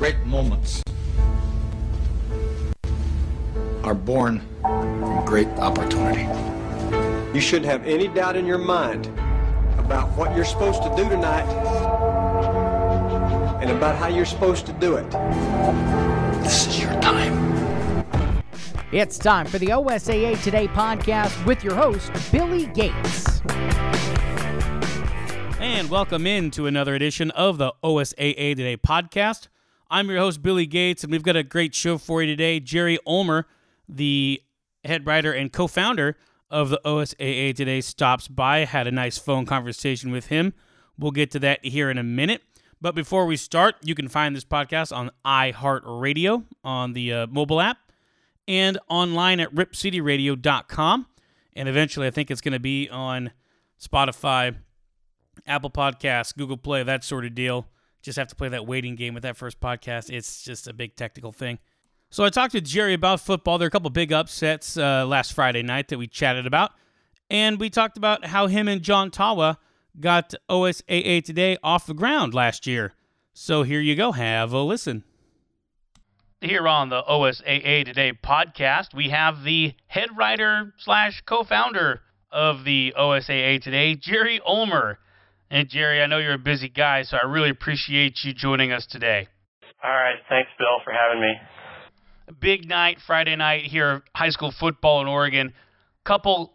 Great moments are born from great opportunity. You shouldn't have any doubt in your mind about what you're supposed to do tonight and about how you're supposed to do it. This is your time. It's time for the OSAA Today podcast with your host, Billy Gates. And welcome in to another edition of the OSAA Today podcast. I'm your host, Billy Gates, and we've got a great show for you today. Jerry Ulmer, the head writer and co founder of the OSAA Today, stops by. Had a nice phone conversation with him. We'll get to that here in a minute. But before we start, you can find this podcast on iHeartRadio on the uh, mobile app and online at ripcityradio.com. And eventually, I think it's going to be on Spotify, Apple Podcasts, Google Play, that sort of deal. Just have to play that waiting game with that first podcast. It's just a big technical thing. So I talked to Jerry about football. There are a couple big upsets uh, last Friday night that we chatted about. And we talked about how him and John Tawa got OSAA Today off the ground last year. So here you go. Have a listen. Here on the OSAA Today podcast, we have the head writer slash co-founder of the OSAA Today, Jerry Ulmer. And Jerry, I know you're a busy guy, so I really appreciate you joining us today. All right, thanks, Bill, for having me. Big night Friday night here, high school football in Oregon. Couple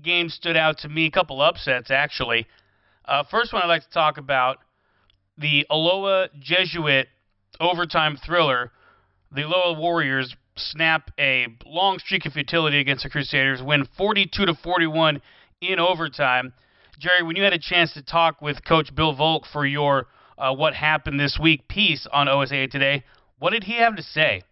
games stood out to me, a couple upsets actually. Uh, first one I'd like to talk about the Aloha Jesuit overtime thriller the Aloha Warriors snap a long streak of futility against the Crusaders, win 42 to 41 in overtime. Jerry, when you had a chance to talk with Coach Bill Volk for your uh, "What Happened This Week" piece on OSAA Today, what did he have to say?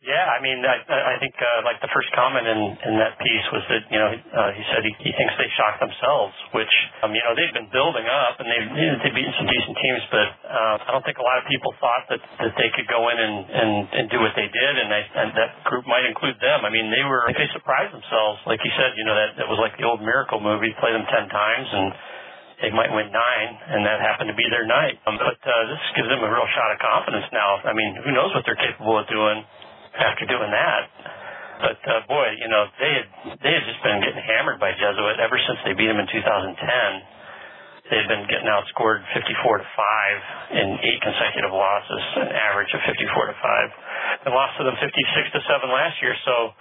Yeah, I mean, I, I think uh, like the first comment in, in that piece was that you know uh, he said he, he thinks they shocked themselves, which um, you know they've been building up and they've they've beaten some decent teams, but uh, I don't think a lot of people thought that that they could go in and and, and do what they did, and, they, and that group might include them. I mean, they were they surprised themselves, like you said, you know that that was like the old miracle movie, play them ten times and they might win nine, and that happened to be their night. Um, but uh, this gives them a real shot of confidence now. I mean, who knows what they're capable of doing after doing that. But uh, boy, you know they had they had just been getting hammered by Jesuit ever since they beat them in 2010. They had been getting outscored 54 to five in eight consecutive losses, an average of 54 to five, and lost to them 56 to seven last year. So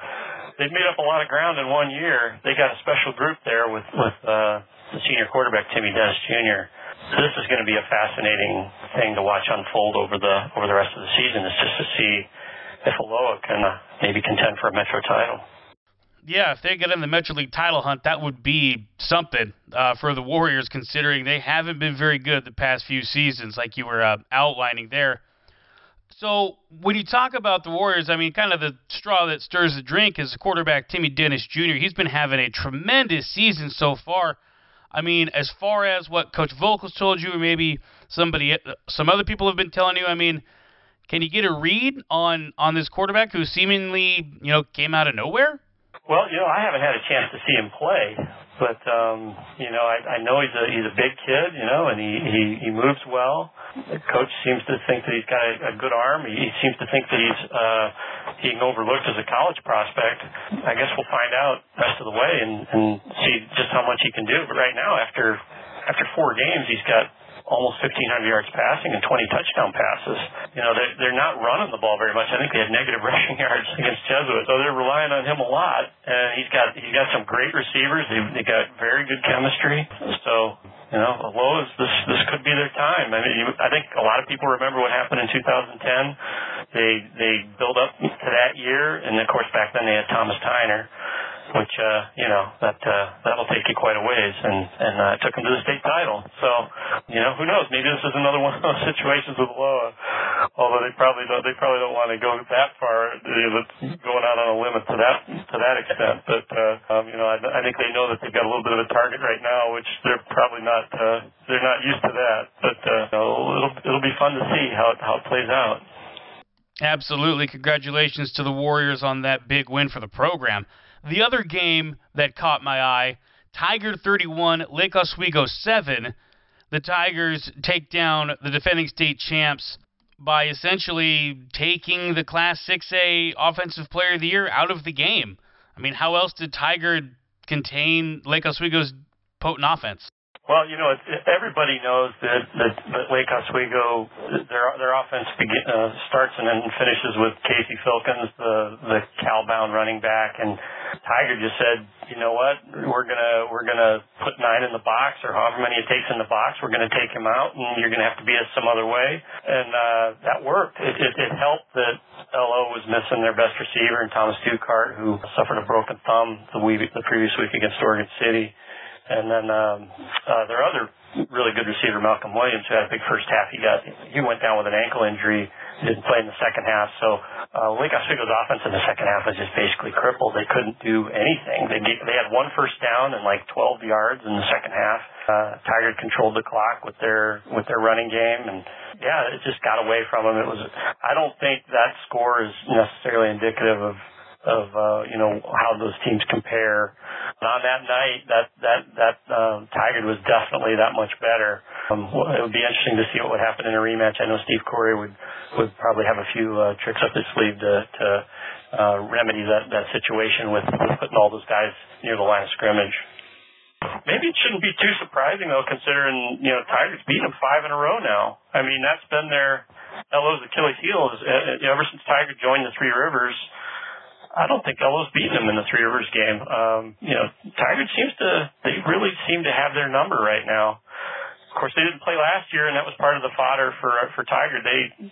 they've made up a lot of ground in one year. They got a special group there with with uh, the senior quarterback Timmy Dennis Jr. So this is going to be a fascinating thing to watch unfold over the over the rest of the season. Is just to see if Aloha can uh, maybe contend for a Metro title. Yeah, if they get in the Metro League title hunt, that would be something uh, for the Warriors, considering they haven't been very good the past few seasons, like you were uh, outlining there. So when you talk about the Warriors, I mean, kind of the straw that stirs the drink is quarterback Timmy Dennis Jr. He's been having a tremendous season so far. I mean, as far as what Coach Volk has told you, or maybe somebody, some other people have been telling you, I mean, can you get a read on on this quarterback who seemingly you know came out of nowhere? Well, you know, I haven't had a chance to see him play, but um, you know, I, I know he's a he's a big kid, you know, and he he, he moves well. The coach seems to think that he's got a, a good arm. He, seems to think that he's uh, being overlooked as a college prospect. I guess we'll find out the rest of the way and, and see just how much he can do. But right now, after after four games, he's got almost 1,500 yards passing and 20 touchdown passes. You know, they're, they're not running the ball very much. I think they had negative rushing yards against Jesuit, so they're relying on him a lot. And he's got he's got some great receivers. They they got very good chemistry. So you know, Aloha's this this could be their time. I mean, you, I think a lot of people remember what happened in 2010. They they build up to that year, and of course back then they had Thomas Tyner which uh, you know that uh, that'll take you quite a ways, and and uh, took him to the state title. So you know who knows? Maybe this is another one of those situations with Loa. Although they probably don't they probably don't want to go that far, you going out on a limit to that to that extent. But uh, um, you know I, I think they know that they've got a little bit of a target right now, which they're probably not uh, they're not used to that. But uh, you know, it'll it'll be fun to see how how it plays out. Absolutely. Congratulations to the Warriors on that big win for the program. The other game that caught my eye Tigard 31, Lake Oswego 7. The Tigers take down the defending state champs by essentially taking the Class 6A Offensive Player of the Year out of the game. I mean, how else did Tigard contain Lake Oswego's potent offense? Well, you know, everybody knows that, that, that Lake Oswego, their their offense begin, uh, starts and then finishes with Casey Filkins, the the Cal-bound running back, and Tigard just said, you know what, we're gonna we're gonna put nine in the box or however many it takes in the box, we're gonna take him out, and you're gonna have to beat us some other way, and uh, that worked. It, it, it helped that LO was missing their best receiver, and Thomas Dukart, who suffered a broken thumb the week the previous week against Oregon City. And then um, uh, their other really good receiver, Malcolm Williams, who had a big first half, he got he went down with an ankle injury, didn't play in the second half. So uh, Lake Oswego's offense in the second half was just basically crippled. They couldn't do anything. They they had one first down and like 12 yards in the second half. Uh, Tigard controlled the clock with their with their running game, and yeah, it just got away from them. It was I don't think that score is necessarily indicative of of uh, you know how those teams compare. And on that night, that that that um, Tigard was definitely that much better. Um, it would be interesting to see what would happen in a rematch. I know Steve Coury would would probably have a few uh, tricks up his sleeve to to uh, remedy that that situation with, with putting all those guys near the line of scrimmage. Maybe it shouldn't be too surprising though, considering you know Tigard's beaten them five in a row now. I mean that's been their LO's Achilles heel is, uh, ever since Tigard joined the Three Rivers. I don't think LO's beaten them in the Three Rivers game. Um, you know, Tigard seems to they really seem to have their number right now. Of course, they didn't play last year, and that was part of the fodder for for Tigard. They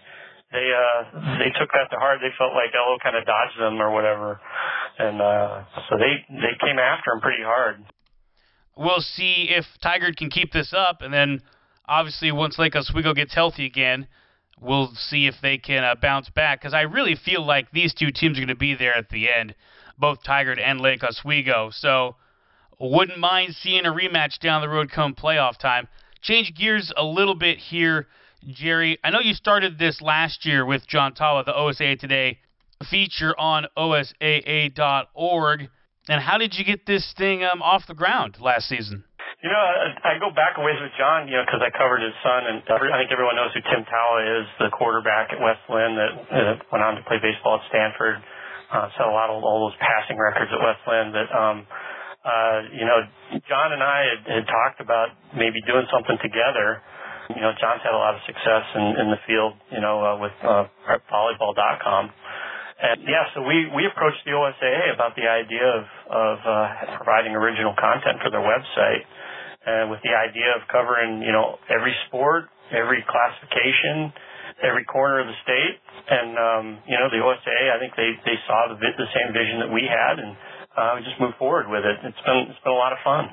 they uh they took that to heart. They felt like LO kind of dodged them or whatever, and uh so they they came after him pretty hard. We'll see if Tigard can keep this up, and then obviously once Lake Oswego gets healthy again we'll see if they can uh, bounce back because I really feel like these two teams are going to be there at the end, both Tigard and Lake Oswego. So wouldn't mind seeing a rematch down the road come playoff time. Change gears a little bit here, Jerry. I know you started this last year with John Tawa, the OSAA Today feature on OSAA.org. And how did you get this thing um, off the ground last season? You know, I, I go back a ways with John, you know, because I covered his son, and I think everyone knows who Tim Tawa is, the quarterback at West Linn that uh, went on to play baseball at Stanford, uh, set a lot of all those passing records at West Linn. That, um, uh, you know, John and I had, had talked about maybe doing something together. You know, John's had a lot of success in, in the field, you know, uh, with uh, volleyball.com. And yeah, so we, we approached the OSAA about the idea of, of uh, providing original content for their website uh, with the idea of covering, you know, every sport, every classification, every corner of the state. And, um, you know, the OSAA, I think they, they saw the, the same vision that we had and uh, we just moved forward with it. It's been, it's been a lot of fun.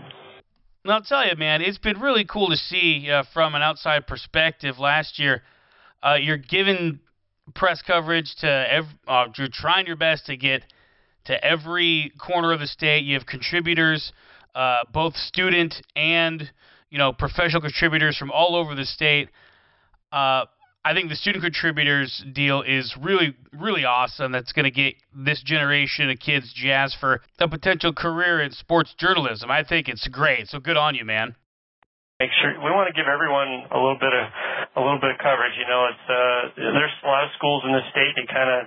I'll tell you, man, it's been really cool to see uh, from an outside perspective. Last year, uh, you're giving press coverage to every, uh, you're trying your best to get to every corner of the state. You have contributors uh, both student and you know professional contributors from all over the state. Uh, I think the student contributors deal is really really awesome. That's going to get this generation of kids jazzed for a potential career in sports journalism. I think it's great. So good on you, man make sure we want to give everyone a little bit of a little bit of coverage. You know, it's uh, there's a lot of schools in the state that kind of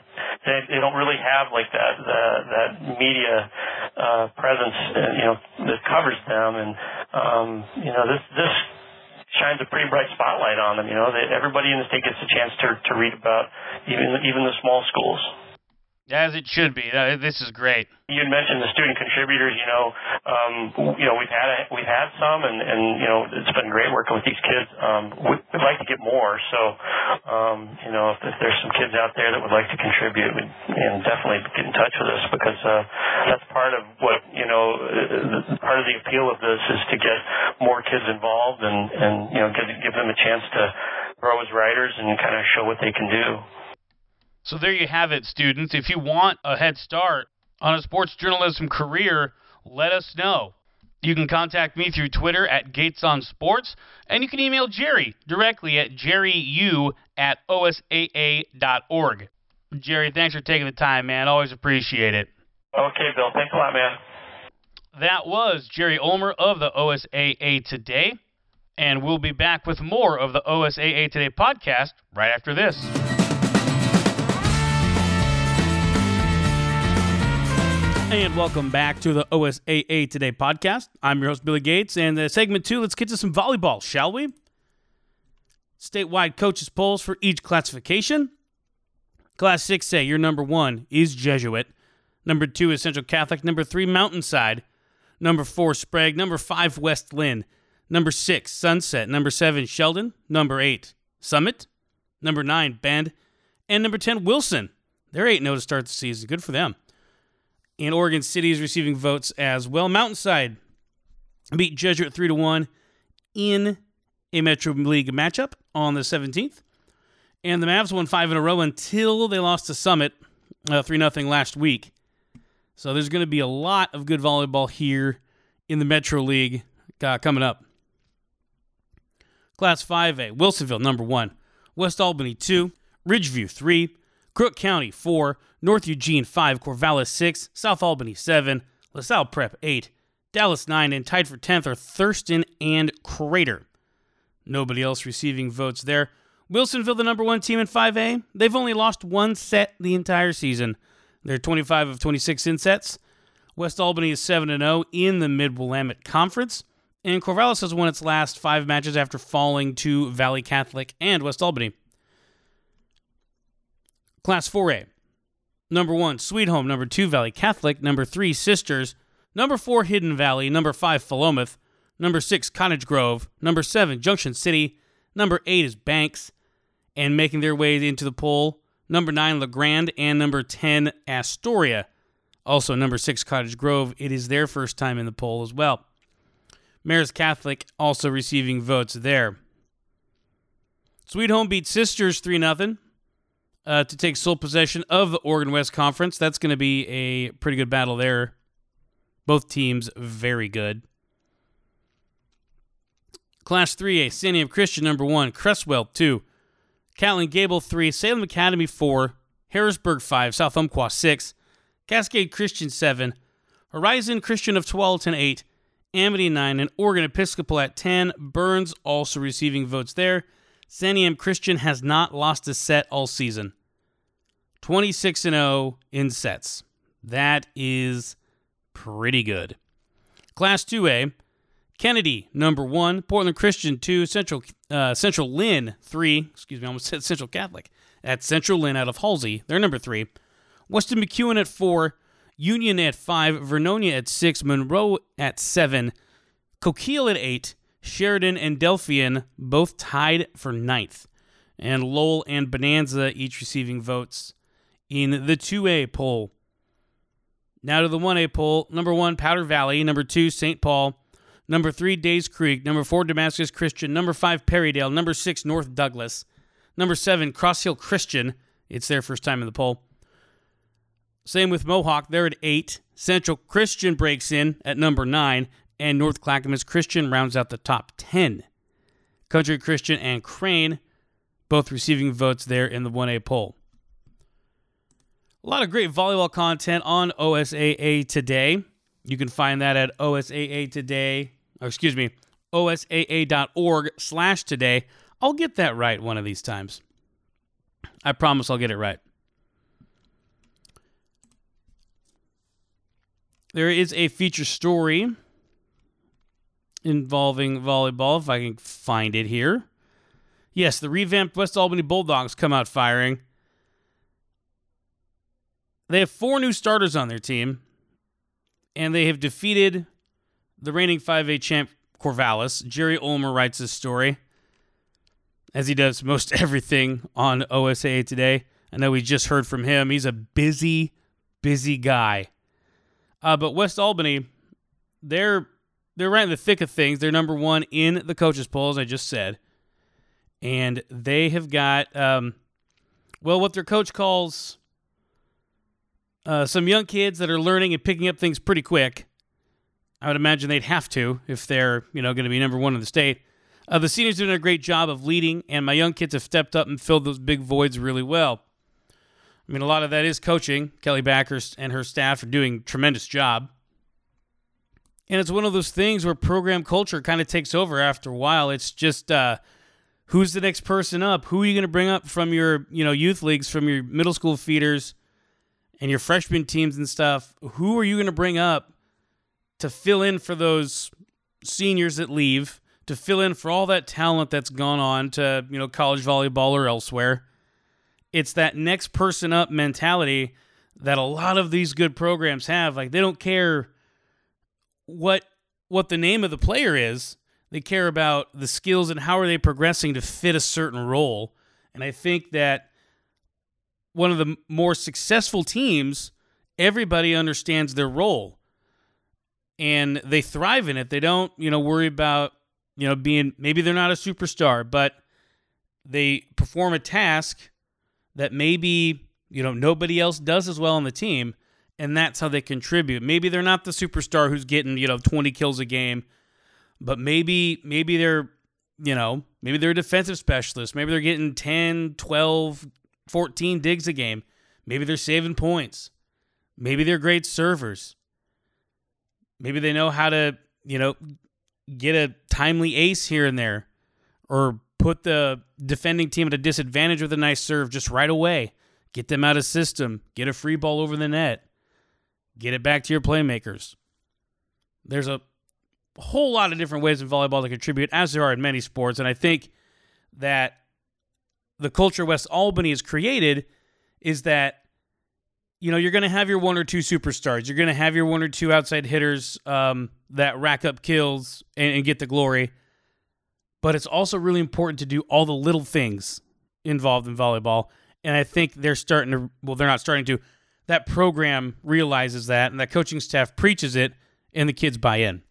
they, they don't really have like that the, that media uh, presence, uh, you know, that covers them, and um, you know this this shines a pretty bright spotlight on them. You know, that everybody in the state gets a chance to to read about even even the small schools. As it should be. This is great. You mentioned the student contributors. You know, um, you know we've had a, we've had some, and, and you know it's been great working with these kids. Um, we'd, we'd like to get more. So, um, you know, if, if there's some kids out there that would like to contribute, we'd, and definitely get in touch with us because uh, that's part of what you know. Uh, part of the appeal of this is to get more kids involved and and you know give give them a chance to grow as writers and kind of show what they can do. So there you have it, students. If you want a head start on a sports journalism career, let us know. You can contact me through Twitter at Gates on Sports, and you can email Jerry directly at jerryu at osaa.org. Jerry, thanks for taking the time, man. Always appreciate it. Okay, Bill. Thanks a lot, man. That was Jerry Ulmer of the OSAA Today. And we'll be back with more of the OSAA Today podcast right after this. And welcome back to the OSAA Today podcast. I'm your host, Billy Gates, and the segment two, let's get to some volleyball, shall we? Statewide coaches' polls for each classification. Class 6A, your number one is Jesuit. Number two is Central Catholic. Number three, Mountainside. Number four, Sprague. Number five, West Linn. Number six, Sunset. Number seven, Sheldon. Number eight, Summit. Number nine, Bend. And number 10, Wilson. They're 8 0 to start the season. Good for them. And Oregon City is receiving votes as well. Mountainside beat Jesuit 3 to 1 in a Metro League matchup on the 17th. And the Mavs won five in a row until they lost to Summit uh, 3 uh, 0 last week. So there's going to be a lot of good volleyball here in the Metro League uh, coming up. Class 5A, Wilsonville, number one. West Albany, two. Ridgeview, three. Crook County, four. North Eugene, five. Corvallis, six. South Albany, seven. LaSalle Prep, eight. Dallas, nine. And tied for 10th are Thurston and Crater. Nobody else receiving votes there. Wilsonville, the number one team in 5A, they've only lost one set the entire season. They're 25 of 26 in sets. West Albany is 7 0 in the Mid Willamette Conference. And Corvallis has won its last five matches after falling to Valley Catholic and West Albany. Class 4A. Number one, Sweet Home. Number two, Valley Catholic. Number three, Sisters. Number four, Hidden Valley. Number five, Philomath. Number six, Cottage Grove. Number seven, Junction City. Number eight is Banks. And making their way into the poll, number nine, La Grande. And number 10, Astoria. Also, number six, Cottage Grove. It is their first time in the poll as well. Marist Catholic also receiving votes there. Sweet Home beat Sisters 3 0 uh, to take sole possession of the Oregon West Conference. That's going to be a pretty good battle there. Both teams very good. Class 3A, Santiam Christian number 1, Creswell 2, Catlin Gable 3, Salem Academy 4, Harrisburg 5, South Umpqua 6, Cascade Christian 7, Horizon Christian of Tualatin 8, Amity 9, and Oregon Episcopal at 10. Burns also receiving votes there. Santiam Christian has not lost a set all season. 26 0 in sets. That is pretty good. Class 2A, Kennedy, number one. Portland Christian, two. Central uh, Central Linn, three. Excuse me, I almost said Central Catholic. At Central Linn out of Halsey, they're number three. Weston McEwen at four. Union at five. Vernonia at six. Monroe at seven. Coquille at eight. Sheridan and Delphian both tied for ninth. And Lowell and Bonanza each receiving votes in the 2A poll. Now to the 1A poll. Number one, Powder Valley. Number two, St. Paul. Number three, Days Creek. Number four, Damascus Christian. Number five, Perrydale. Number six, North Douglas. Number seven, Cross Hill Christian. It's their first time in the poll. Same with Mohawk. They're at eight. Central Christian breaks in at number nine. And North Clackamas Christian rounds out the top 10. Country Christian and Crane both receiving votes there in the 1A poll. A lot of great volleyball content on OSAA today. You can find that at OSAA today or excuse me, osaa.org slash today. I'll get that right one of these times. I promise I'll get it right. There is a feature story involving volleyball, if I can find it here. Yes, the revamped West Albany Bulldogs come out firing. They have four new starters on their team, and they have defeated the reigning 5A champ Corvallis. Jerry Ulmer writes this story, as he does most everything on OSAA today. I know we just heard from him. He's a busy, busy guy. Uh, but West Albany, they're they're right in the thick of things. They're number one in the coaches poll, as I just said, and they have got um, well what their coach calls uh, some young kids that are learning and picking up things pretty quick. I would imagine they'd have to if they're, you know, going to be number one in the state. Uh, the seniors doing a great job of leading, and my young kids have stepped up and filled those big voids really well. I mean, a lot of that is coaching. Kelly Backers and her staff are doing tremendous job. And it's one of those things where program culture kind of takes over after a while. It's just uh, who's the next person up? Who are you going to bring up from your you know youth leagues, from your middle school feeders, and your freshman teams and stuff? Who are you going to bring up to fill in for those seniors that leave? To fill in for all that talent that's gone on to you know college volleyball or elsewhere? It's that next person up mentality that a lot of these good programs have. Like they don't care what what the name of the player is. They care about the skills and how are they progressing to fit a certain role. And I think that one of the more successful teams, everybody understands their role and they thrive in it. They don't, you know, worry about, you know, being maybe they're not a superstar, but they perform a task that maybe, you know, nobody else does as well on the team and that's how they contribute. Maybe they're not the superstar who's getting, you know, 20 kills a game, but maybe maybe they're, you know, maybe they're a defensive specialist. Maybe they're getting 10, 12, 14 digs a game. Maybe they're saving points. Maybe they're great servers. Maybe they know how to, you know, get a timely ace here and there or put the defending team at a disadvantage with a nice serve just right away. Get them out of system. Get a free ball over the net. Get it back to your playmakers. There's a whole lot of different ways in volleyball to contribute, as there are in many sports. And I think that the culture West Albany has created is that, you know, you're going to have your one or two superstars. You're going to have your one or two outside hitters um, that rack up kills and, and get the glory. But it's also really important to do all the little things involved in volleyball. And I think they're starting to, well, they're not starting to, that program realizes that and that coaching staff preaches it and the kids buy in.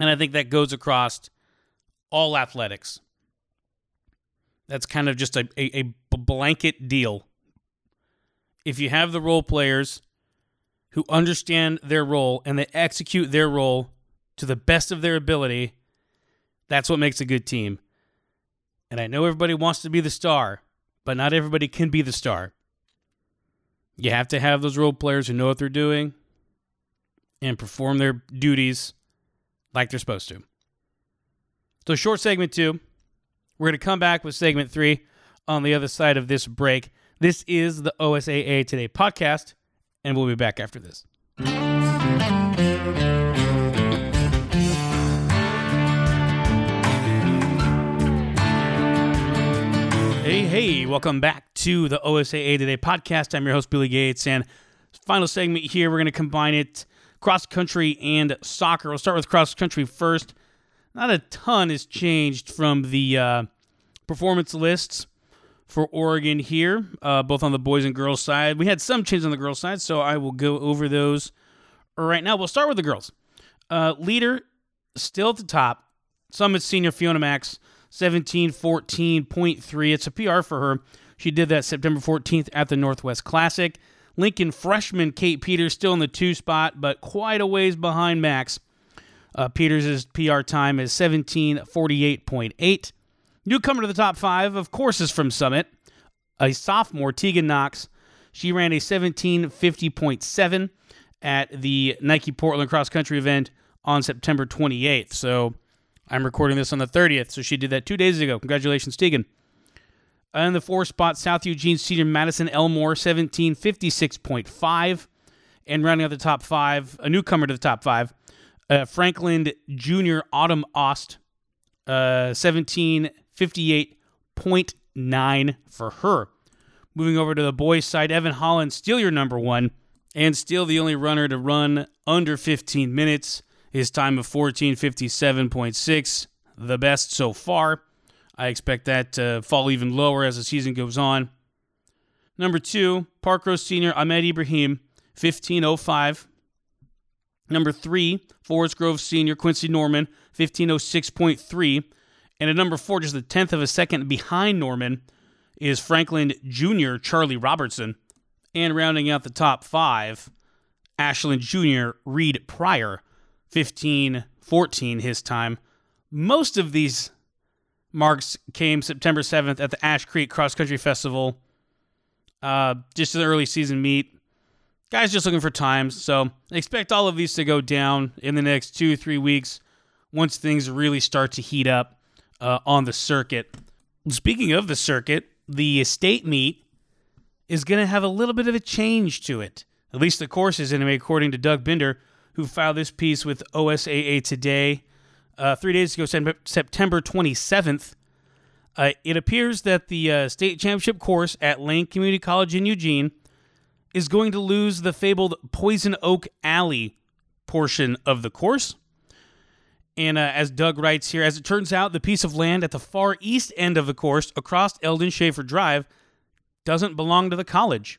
And I think that goes across all athletics. That's kind of just a, a, a blanket deal. If you have the role players who understand their role and they execute their role to the best of their ability, that's what makes a good team. And I know everybody wants to be the star, but not everybody can be the star. You have to have those role players who know what they're doing and perform their duties like they're supposed to. So, short segment two. We're going to come back with segment three on the other side of this break. This is the OSAA Today podcast, and we'll be back after this. Hey, hey, welcome back to the OSAA Today podcast. I'm your host, Billy Gates, and final segment here, we're going to combine it cross country and soccer. We'll start with cross country first. Not a ton has changed from the uh, performance lists for Oregon here, uh, both on the boys and girls side. We had some changes on the girls side, so I will go over those right now. We'll start with the girls. Uh, leader still at the top. Summit senior Fiona Max 1714.3. It's a PR for her. She did that September 14th at the Northwest Classic. Lincoln freshman Kate Peters still in the two spot, but quite a ways behind Max. Uh, Peters' PR time is 1748.8. Newcomer to the top five, of course, is from Summit. A sophomore, Tegan Knox. She ran a 1750.7 at the Nike Portland cross country event on September 28th. So I'm recording this on the 30th, so she did that two days ago. Congratulations, Tegan. And the four spot, South Eugene senior Madison Elmore, 1756.5. And rounding out the top five, a newcomer to the top five, uh, Franklin Junior Autumn Ost, uh, 1758.9 for her. Moving over to the boys' side, Evan Holland, still your number one, and still the only runner to run under 15 minutes. His time of 1457.6, the best so far. I expect that to fall even lower as the season goes on. Number two, Parkrose senior Ahmed Ibrahim, 1505. Number three, Forest Grove senior Quincy Norman, 1506.3. And at number four, just a tenth of a second behind Norman, is Franklin Jr. Charlie Robertson. And rounding out the top five, Ashland Jr. Reed Pryor, 1514 his time. Most of these marks came September 7th at the Ash Creek Cross Country Festival. Uh, just an early season meet. Guys just looking for times. So expect all of these to go down in the next two, three weeks once things really start to heat up uh, on the circuit. Speaking of the circuit, the state meet is going to have a little bit of a change to it. At least the course is anyway, according to Doug Binder, who filed this piece with OSAA today, uh, three days ago, September 27th. Uh, it appears that the uh, state championship course at Lane Community College in Eugene is going to lose the fabled Poison Oak Alley portion of the course. And uh, as Doug writes here, as it turns out, the piece of land at the far east end of the course across Eldon Schafer Drive doesn't belong to the college.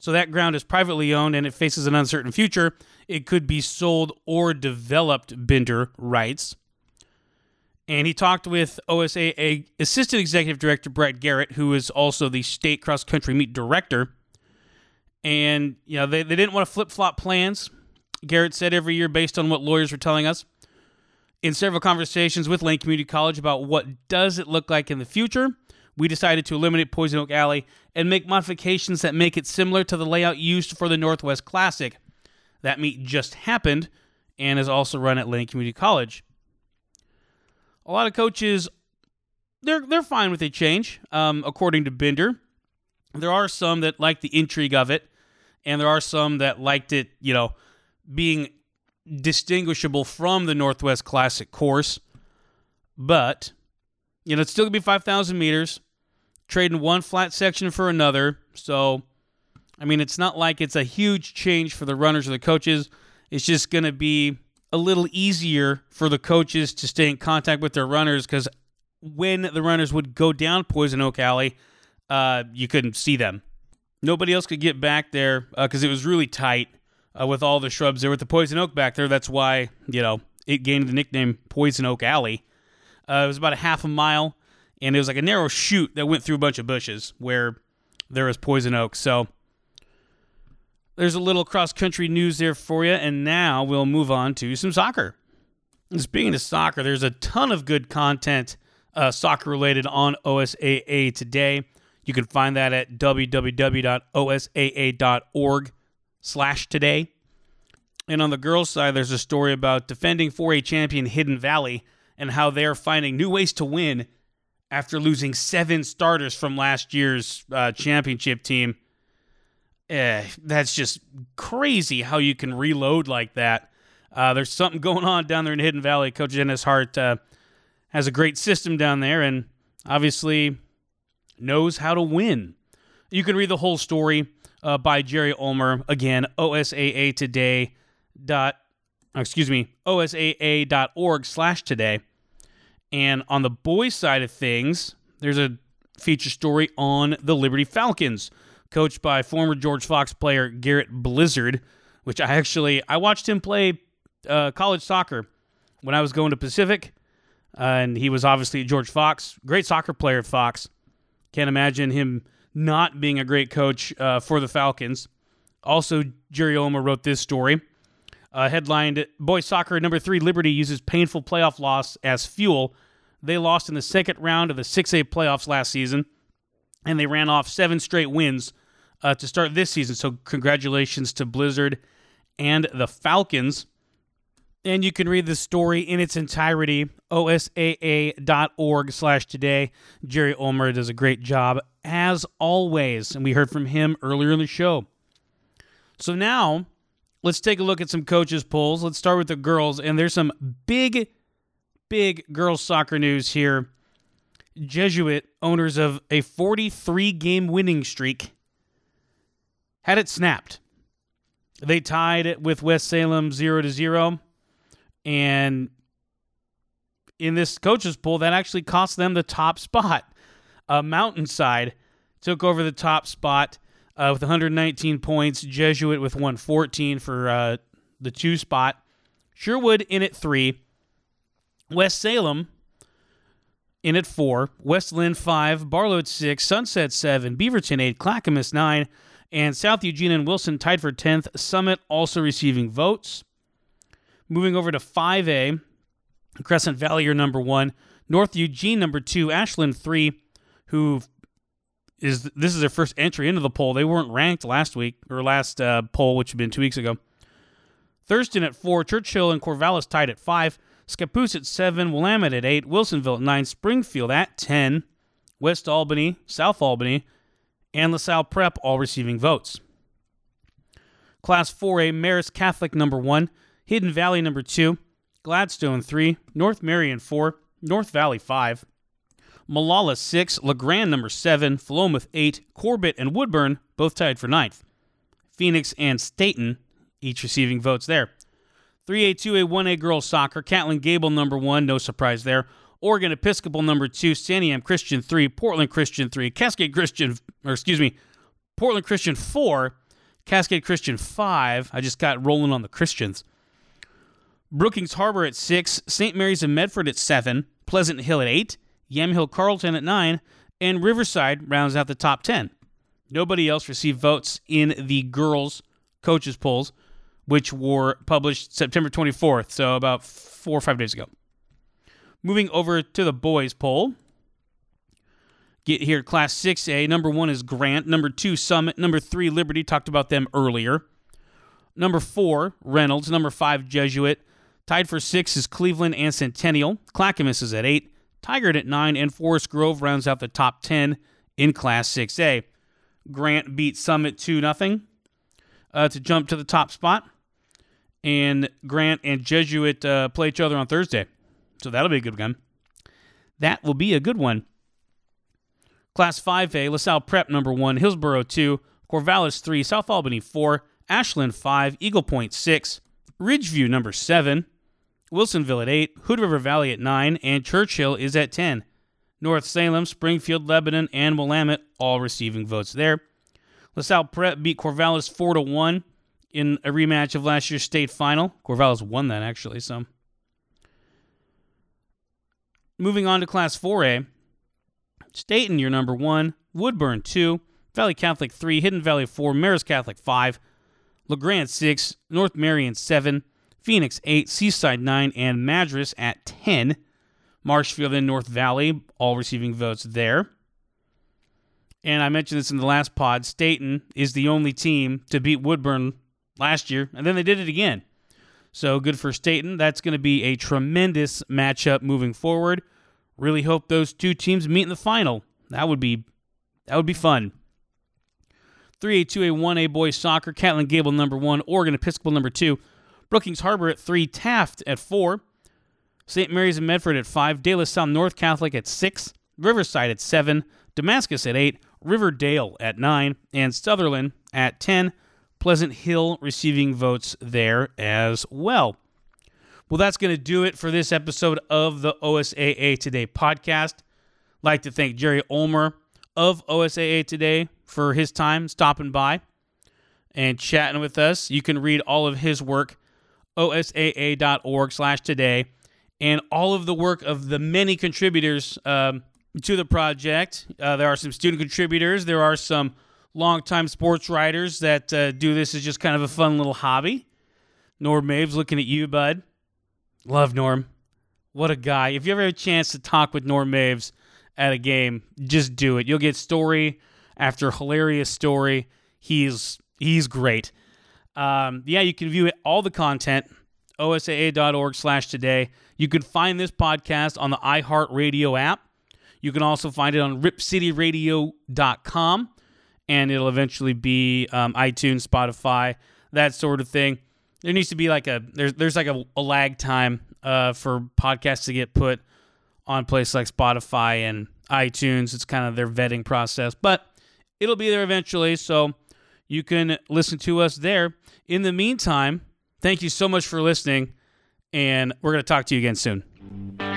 So that ground is privately owned and it faces an uncertain future. It could be sold or developed, Binder writes. And he talked with OSAA Assistant Executive Director Brad Garrett, who is also the state cross country meet director. And, you know, they, they didn't want to flip flop plans. Garrett said every year, based on what lawyers were telling us, in several conversations with Lane Community College about what does it look like in the future, we decided to eliminate Poison Oak Alley and make modifications that make it similar to the layout used for the Northwest Classic. That meet just happened and is also run at Lane Community College. A lot of coaches, they're they're fine with a change, um, according to Binder. There are some that like the intrigue of it, and there are some that liked it, you know, being distinguishable from the Northwest Classic course. But, you know, it's still going to be 5,000 meters, trading one flat section for another. So, I mean, it's not like it's a huge change for the runners or the coaches. It's just going to be a little easier for the coaches to stay in contact with their runners because when the runners would go down Poison Oak Alley, uh, you couldn't see them. Nobody else could get back there because uh, it was really tight uh, with all the shrubs there with the poison oak back there. That's why you know it gained the nickname Poison Oak Alley. Uh, it was about a half a mile, and it was like a narrow chute that went through a bunch of bushes where there was poison oak. So there's a little cross country news there for you, and now we'll move on to some soccer. And speaking of soccer, there's a ton of good content uh, soccer related on OSAA today. You can find that at www.osaa.org slash today. And on the girls' side, there's a story about defending 4A champion Hidden Valley and how they're finding new ways to win after losing seven starters from last year's uh, championship team. Eh, that's just crazy how you can reload like that. Uh, there's something going on down there in Hidden Valley. Coach Dennis Hart uh, has a great system down there and obviously knows how to win. You can read the whole story uh, by Jerry Ulmer. Again, OSAA today dot excuse me osaa.org slash today. And on the boys' side of things, there's a feature story on the Liberty Falcons, coached by former George Fox player Garrett Blizzard, which I actually I watched him play uh, college soccer when I was going to Pacific, uh, and he was obviously George Fox, great soccer player at Fox. Can't imagine him not being a great coach uh, for the Falcons. Also, Jerry Ulmer wrote this story. Uh, headlined Boys Soccer number three Liberty uses painful playoff loss as fuel. They lost in the second round of the 6A playoffs last season, and they ran off seven straight wins uh, to start this season. So, congratulations to Blizzard and the Falcons. And you can read the story in its entirety, osaa.org slash today. Jerry Ulmer does a great job, as always, and we heard from him earlier in the show. So now, let's take a look at some coaches' polls. Let's start with the girls, and there's some big, big girls soccer news here. Jesuit, owners of a 43 game winning streak, had it snapped. They tied it with West Salem 0 to 0 and in this coaches poll, that actually cost them the top spot. Uh, Mountainside took over the top spot uh, with 119 points. Jesuit with 114 for uh, the two spot. Sherwood in at three. West Salem in at four. West Linn five. Barlow at six. Sunset seven. Beaverton eight. Clackamas nine. And South Eugene and Wilson tied for 10th. Summit also receiving votes. Moving over to 5A, Crescent Valley your number one. North Eugene, number two. Ashland, three, who is this is their first entry into the poll. They weren't ranked last week or last uh, poll, which had been two weeks ago. Thurston at four, Churchill and Corvallis tied at five, Scappoose at seven, Willamette at eight, Wilsonville at nine, Springfield at ten, West Albany, South Albany, and LaSalle Prep all receiving votes. Class 4A, Marist Catholic number one, Hidden Valley number two, Gladstone three, North Marion four, North Valley five, Molalla six, La Grande number seven, Philomath eight, Corbett and Woodburn both tied for ninth. Phoenix and Stayton each receiving votes there. 3A, 2A, 1A girls soccer, Catlin Gable number one, no surprise there. Oregon Episcopal number two, Santiam Christian three, Portland Christian three, Cascade Christian, or excuse me, Portland Christian four, Cascade Christian five. I just got rolling on the Christians. Brookings Harbor at six, St. Mary's of Medford at seven, Pleasant Hill at eight, Yamhill Carlton at nine, and Riverside rounds out the top ten. Nobody else received votes in the girls' coaches polls, which were published September 24th, so about four or five days ago. Moving over to the boys poll. Get here, Class 6A. Number one is Grant. Number two, Summit. Number three, Liberty. Talked about them earlier. Number four, Reynolds. Number five, Jesuit. Tied for six is Cleveland and Centennial. Clackamas is at eight. Tigard at nine. And Forest Grove rounds out the top 10 in Class 6A. Grant beat Summit 2 0 uh, to jump to the top spot. And Grant and Jesuit uh, play each other on Thursday. So that'll be a good one. That will be a good one. Class 5A, LaSalle Prep number one, Hillsboro 2, Corvallis 3, South Albany 4, Ashland 5, Eagle Point 6, Ridgeview number 7, Wilsonville at 8, Hood River Valley at 9, and Churchill is at 10. North Salem, Springfield, Lebanon, and Willamette all receiving votes there. LaSalle Prep beat Corvallis 4 to 1 in a rematch of last year's state final. Corvallis won that actually, so Moving on to Class 4A, Stayton, your number one, Woodburn, two, Valley Catholic, three, Hidden Valley, four, Marist Catholic, five, La Grande, six, North Marion, seven, Phoenix, eight, Seaside, nine, and Madras at 10. Marshfield and North Valley all receiving votes there. And I mentioned this in the last pod. Stayton is the only team to beat Woodburn last year, and then they did it again. So good for Stayton. That's going to be a tremendous matchup moving forward. Really hope those two teams meet in the final. That would be that would be fun. 3A, 2A, 1A boys soccer, Catlin Gable number one, Oregon Episcopal number two, Brookings Harbor at three, Taft at four, St. Mary's in Medford at five, De La Salle North Catholic at six, Riverside at seven, Damascus at eight, Riverdale at nine, and Sutherlin at 10. Pleasant Hill receiving votes there as well. Well, that's going to do it for this episode of the OSAA Today podcast. like to thank Jerry Ulmer of OSAA Today for his time stopping by and chatting with us. You can read all of his work, osaa.org slash today, and all of the work of the many contributors um, to the project. Uh, there are some student contributors. There are some longtime sports writers that uh, do this as just kind of a fun little hobby. Norm Maves, looking at you, bud. Love Norm. What a guy. If you ever have a chance to talk with Norm Maves at a game, just do it. You'll get story after hilarious story. He's he's great. Um, yeah, you can view it, all the content, osaa.org slash today. You can find this podcast on the iHeartRadio app. You can also find it on ripcityradio.com and it'll eventually be um, iTunes, Spotify, that sort of thing. There needs to be like a there's there's like a, a lag time uh, for podcasts to get put on places like Spotify and iTunes. It's kind of their vetting process, but it'll be there eventually. So you can listen to us there. In the meantime, thank you so much for listening, and we're going to talk to you again soon.